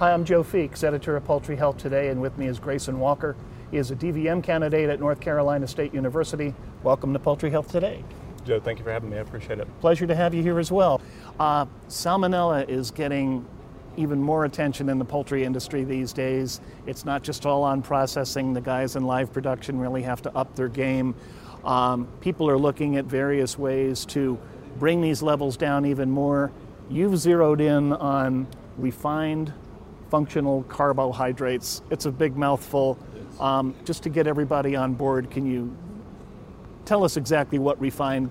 Hi, I'm Joe Feeks, editor of Poultry Health Today, and with me is Grayson Walker. He is a DVM candidate at North Carolina State University. Welcome to Poultry Health Today. Joe, thank you for having me. I appreciate it. Pleasure to have you here as well. Uh, salmonella is getting even more attention in the poultry industry these days. It's not just all on processing, the guys in live production really have to up their game. Um, people are looking at various ways to bring these levels down even more. You've zeroed in on refined functional carbohydrates. It's a big mouthful. Um, just to get everybody on board, can you tell us exactly what refined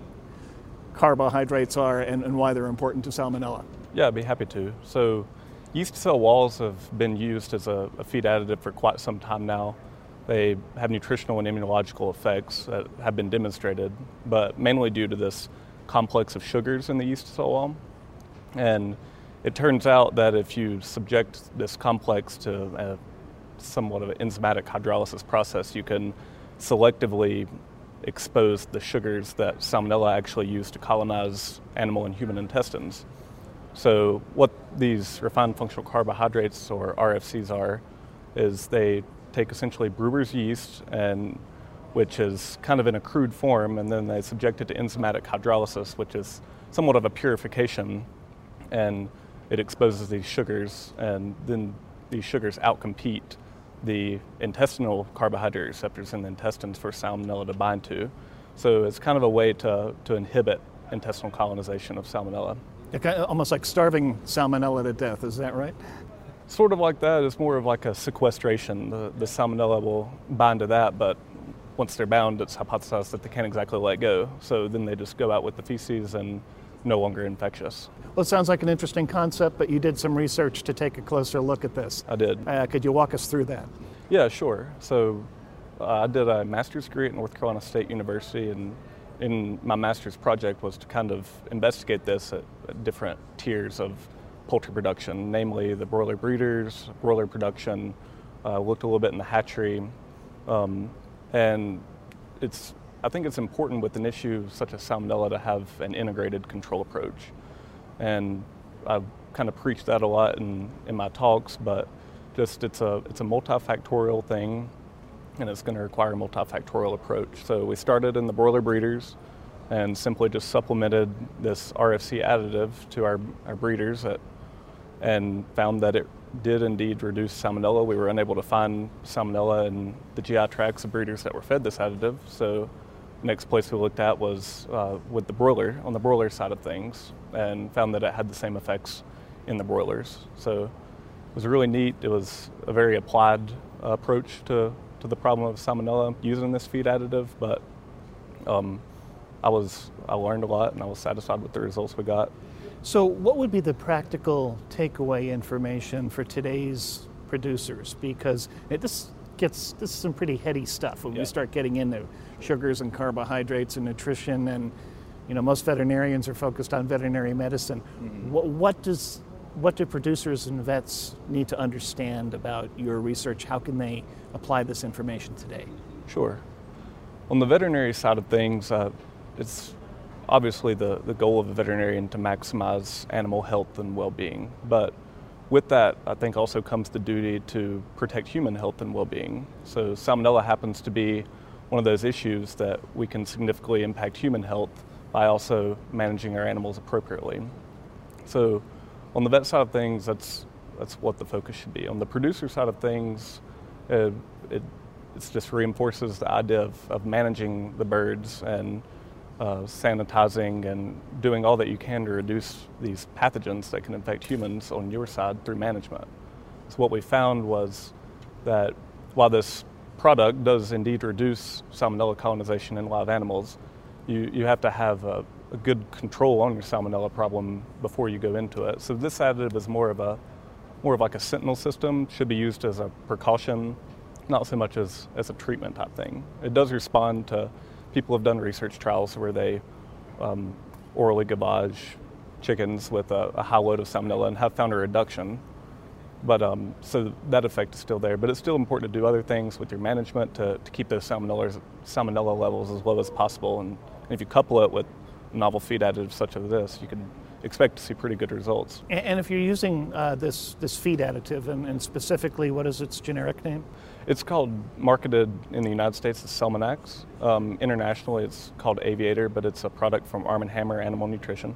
carbohydrates are and, and why they're important to salmonella? Yeah, I'd be happy to. So, yeast cell walls have been used as a, a feed additive for quite some time now. They have nutritional and immunological effects that have been demonstrated, but mainly due to this complex of sugars in the yeast cell wall. And it turns out that if you subject this complex to a, somewhat of an enzymatic hydrolysis process, you can selectively expose the sugars that salmonella actually use to colonize animal and human intestines. So, what these refined functional carbohydrates, or RFCs, are, is they take essentially brewer's yeast and which is kind of in a crude form, and then they subject it to enzymatic hydrolysis, which is somewhat of a purification, and it exposes these sugars, and then these sugars outcompete the intestinal carbohydrate receptors in the intestines for salmonella to bind to. So it's kind of a way to, to inhibit intestinal colonization of salmonella. Almost like starving salmonella to death, is that right? Sort of like that. It's more of like a sequestration. The, the salmonella will bind to that, but once they're bound, it's hypothesized that they can't exactly let go. So then they just go out with the feces and no longer infectious. Well, it sounds like an interesting concept, but you did some research to take a closer look at this. I did. Uh, could you walk us through that? Yeah, sure. So uh, I did a master's degree at North Carolina State University, and in my master's project was to kind of investigate this at, at different tiers of poultry production, namely the broiler breeders, broiler production, uh, looked a little bit in the hatchery, um, and it's I think it's important with an issue such as salmonella to have an integrated control approach, and I've kind of preached that a lot in, in my talks, but just it's a it's a multifactorial thing, and it's going to require a multifactorial approach. So we started in the broiler breeders and simply just supplemented this RFC additive to our, our breeders at and found that it did indeed reduce salmonella. We were unable to find salmonella in the GI tracts of breeders that were fed this additive. So, next place we looked at was uh, with the broiler on the broiler side of things, and found that it had the same effects in the broilers. So, it was really neat. It was a very applied uh, approach to to the problem of salmonella using this feed additive, but um, I was I learned a lot and I was satisfied with the results we got. So, what would be the practical takeaway information for today's producers? Because this gets this is some pretty heady stuff when yeah. we start getting into sugars and carbohydrates and nutrition, and you know most veterinarians are focused on veterinary medicine. Mm-hmm. What, what does what do producers and vets need to understand about your research? How can they apply this information today? Sure. On the veterinary side of things, uh, it's obviously the, the goal of a veterinarian to maximize animal health and well-being but with that i think also comes the duty to protect human health and well-being. So salmonella happens to be one of those issues that we can significantly impact human health by also managing our animals appropriately. So on the vet side of things that's that's what the focus should be. On the producer side of things uh, it, it just reinforces the idea of, of managing the birds and uh, sanitizing and doing all that you can to reduce these pathogens that can infect humans on your side through management. So, what we found was that while this product does indeed reduce salmonella colonization in live animals, you, you have to have a, a good control on your salmonella problem before you go into it. So, this additive is more of a more of like a sentinel system, should be used as a precaution, not so much as, as a treatment type thing. It does respond to people have done research trials where they um, orally gavage chickens with a, a, high load of salmonella and have found a reduction. But um, so that effect is still there. But it's still important to do other things with your management to, to keep those salmonella, salmonella levels as low as possible. And, and if you couple it with novel feed additives such as this, you can expect to see pretty good results. And, and if you're using uh, this, this feed additive, and, and, specifically, what is its generic name? It's called, marketed in the United States as Celmanax. Um, internationally, it's called Aviator, but it's a product from Arm & Hammer Animal Nutrition.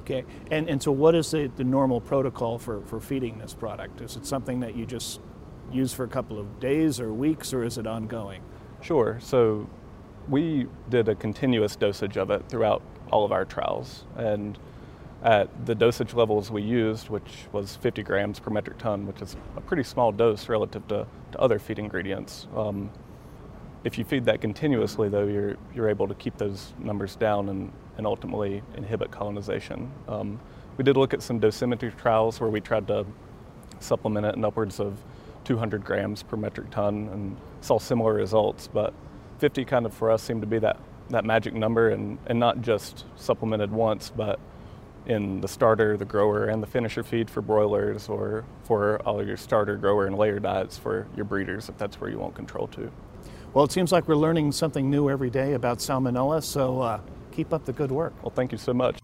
Okay, and, and so what is the, the normal protocol for, for feeding this product? Is it something that you just use for a couple of days or weeks, or is it ongoing? Sure. So we did a continuous dosage of it throughout all of our trials. And at the dosage levels we used, which was 50 grams per metric ton, which is a pretty small dose relative to, to other feed ingredients. Um, if you feed that continuously, though, you're, you're able to keep those numbers down and, and ultimately inhibit colonization. Um, we did look at some dosimetry trials where we tried to supplement it in upwards of 200 grams per metric ton and saw similar results, but 50 kind of for us seemed to be that, that magic number and, and not just supplemented once, but in the starter, the grower, and the finisher feed for broilers or for all your starter, grower, and layer diets for your breeders if that's where you want control to. Well, it seems like we're learning something new every day about salmonella, so uh, keep up the good work. Well, thank you so much.